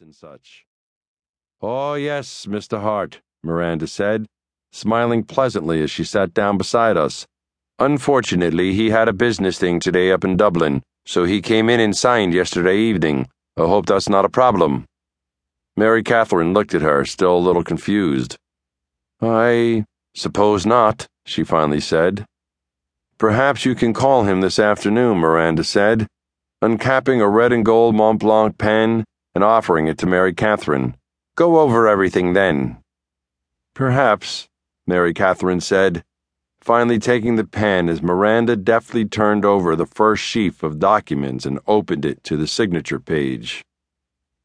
and such. Oh, yes, Mr. Hart, Miranda said, smiling pleasantly as she sat down beside us. Unfortunately, he had a business thing today up in Dublin, so he came in and signed yesterday evening. I hope that's not a problem. Mary Catherine looked at her, still a little confused. I suppose not, she finally said. Perhaps you can call him this afternoon, Miranda said, uncapping a red and gold Mont Blanc pen and offering it to Mary Catherine. Go over everything then. Perhaps, Mary Catherine said, finally taking the pen as Miranda deftly turned over the first sheaf of documents and opened it to the signature page.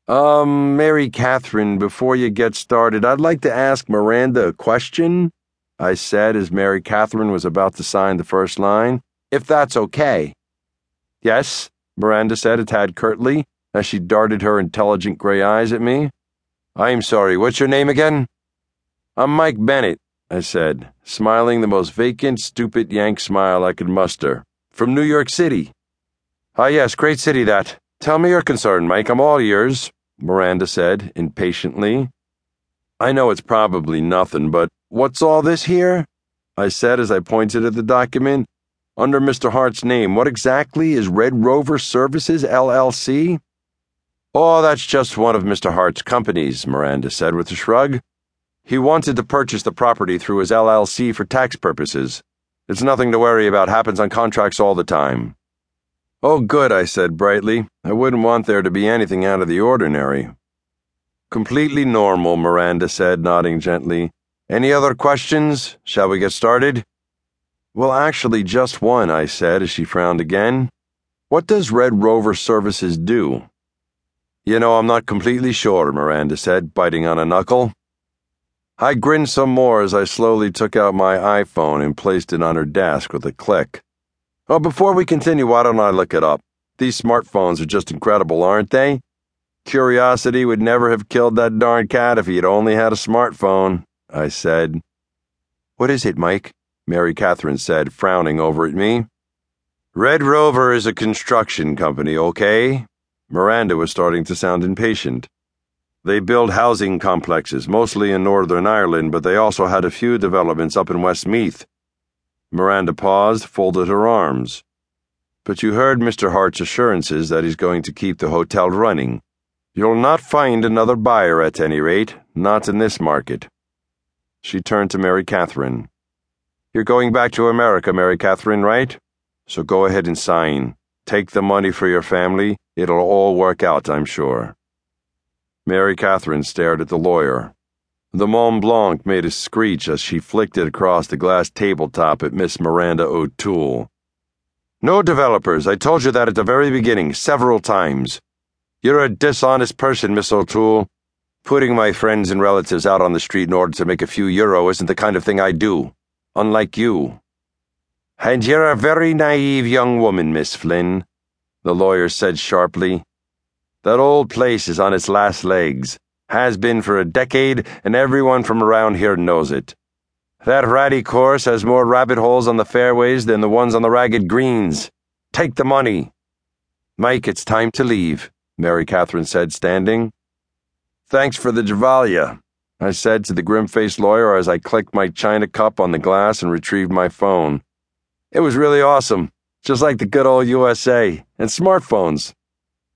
Um, Mary Catherine, before you get started, I'd like to ask Miranda a question, I said as Mary Catherine was about to sign the first line, if that's okay. Yes, Miranda said a tad curtly as she darted her intelligent gray eyes at me. I'm sorry, what's your name again? I'm Mike Bennett, I said, smiling the most vacant, stupid Yank smile I could muster. From New York City. Ah, yes, great city that. Tell me your concern, Mike. I'm all ears, Miranda said, impatiently. I know it's probably nothing, but what's all this here? I said as I pointed at the document. Under Mr. Hart's name, what exactly is Red Rover Services, LLC? Oh, that's just one of Mr. Hart's companies, Miranda said with a shrug. He wanted to purchase the property through his LLC for tax purposes. It's nothing to worry about, happens on contracts all the time. Oh, good, I said brightly. I wouldn't want there to be anything out of the ordinary. Completely normal, Miranda said, nodding gently. Any other questions? Shall we get started? Well, actually, just one, I said as she frowned again. What does Red Rover Services do? You know, I'm not completely sure, Miranda said, biting on a knuckle. I grinned some more as I slowly took out my iPhone and placed it on her desk with a click. Oh, before we continue, why don't I look it up? These smartphones are just incredible, aren't they? Curiosity would never have killed that darn cat if he'd only had a smartphone, I said. What is it, Mike? Mary Catherine said, frowning over at me. Red Rover is a construction company, okay? Miranda was starting to sound impatient. They build housing complexes, mostly in Northern Ireland, but they also had a few developments up in Westmeath. Miranda paused, folded her arms. But you heard Mr. Hart's assurances that he's going to keep the hotel running. You'll not find another buyer at any rate, not in this market. She turned to Mary Catherine. You're going back to America, Mary Catherine, right? So go ahead and sign. Take the money for your family. It'll all work out, I'm sure. Mary Catherine stared at the lawyer. The Mont Blanc made a screech as she flicked it across the glass tabletop at Miss Miranda O'Toole. No developers, I told you that at the very beginning, several times. You're a dishonest person, Miss O'Toole. Putting my friends and relatives out on the street in order to make a few euro isn't the kind of thing I do. Unlike you. And you're a very naive young woman, Miss Flynn, the lawyer said sharply. That old place is on its last legs. Has been for a decade, and everyone from around here knows it. That ratty course has more rabbit holes on the fairways than the ones on the ragged greens. Take the money. Mike, it's time to leave, Mary Catherine said, standing. Thanks for the Javalia, I said to the grim faced lawyer as I clicked my china cup on the glass and retrieved my phone. It was really awesome, just like the good old USA and smartphones.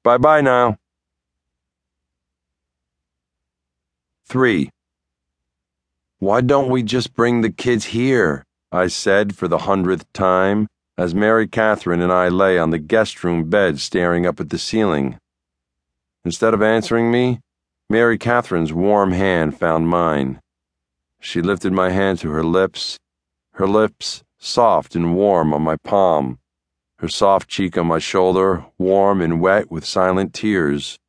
Bye bye now. 3. Why don't we just bring the kids here? I said for the hundredth time as Mary Catherine and I lay on the guest room bed staring up at the ceiling. Instead of answering me, Mary Catherine's warm hand found mine. She lifted my hand to her lips, her lips soft and warm on my palm her soft cheek on my shoulder, warm and wet with silent tears.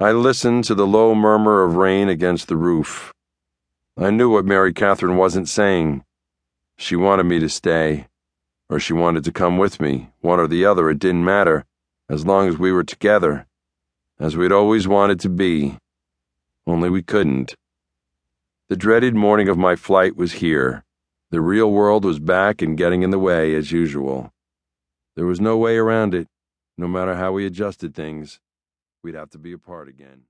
I listened to the low murmur of rain against the roof. I knew what Mary Catherine wasn't saying. She wanted me to stay, or she wanted to come with me, one or the other, it didn't matter, as long as we were together, as we'd always wanted to be. Only we couldn't. The dreaded morning of my flight was here. The real world was back and getting in the way, as usual. There was no way around it. No matter how we adjusted things, we'd have to be apart again.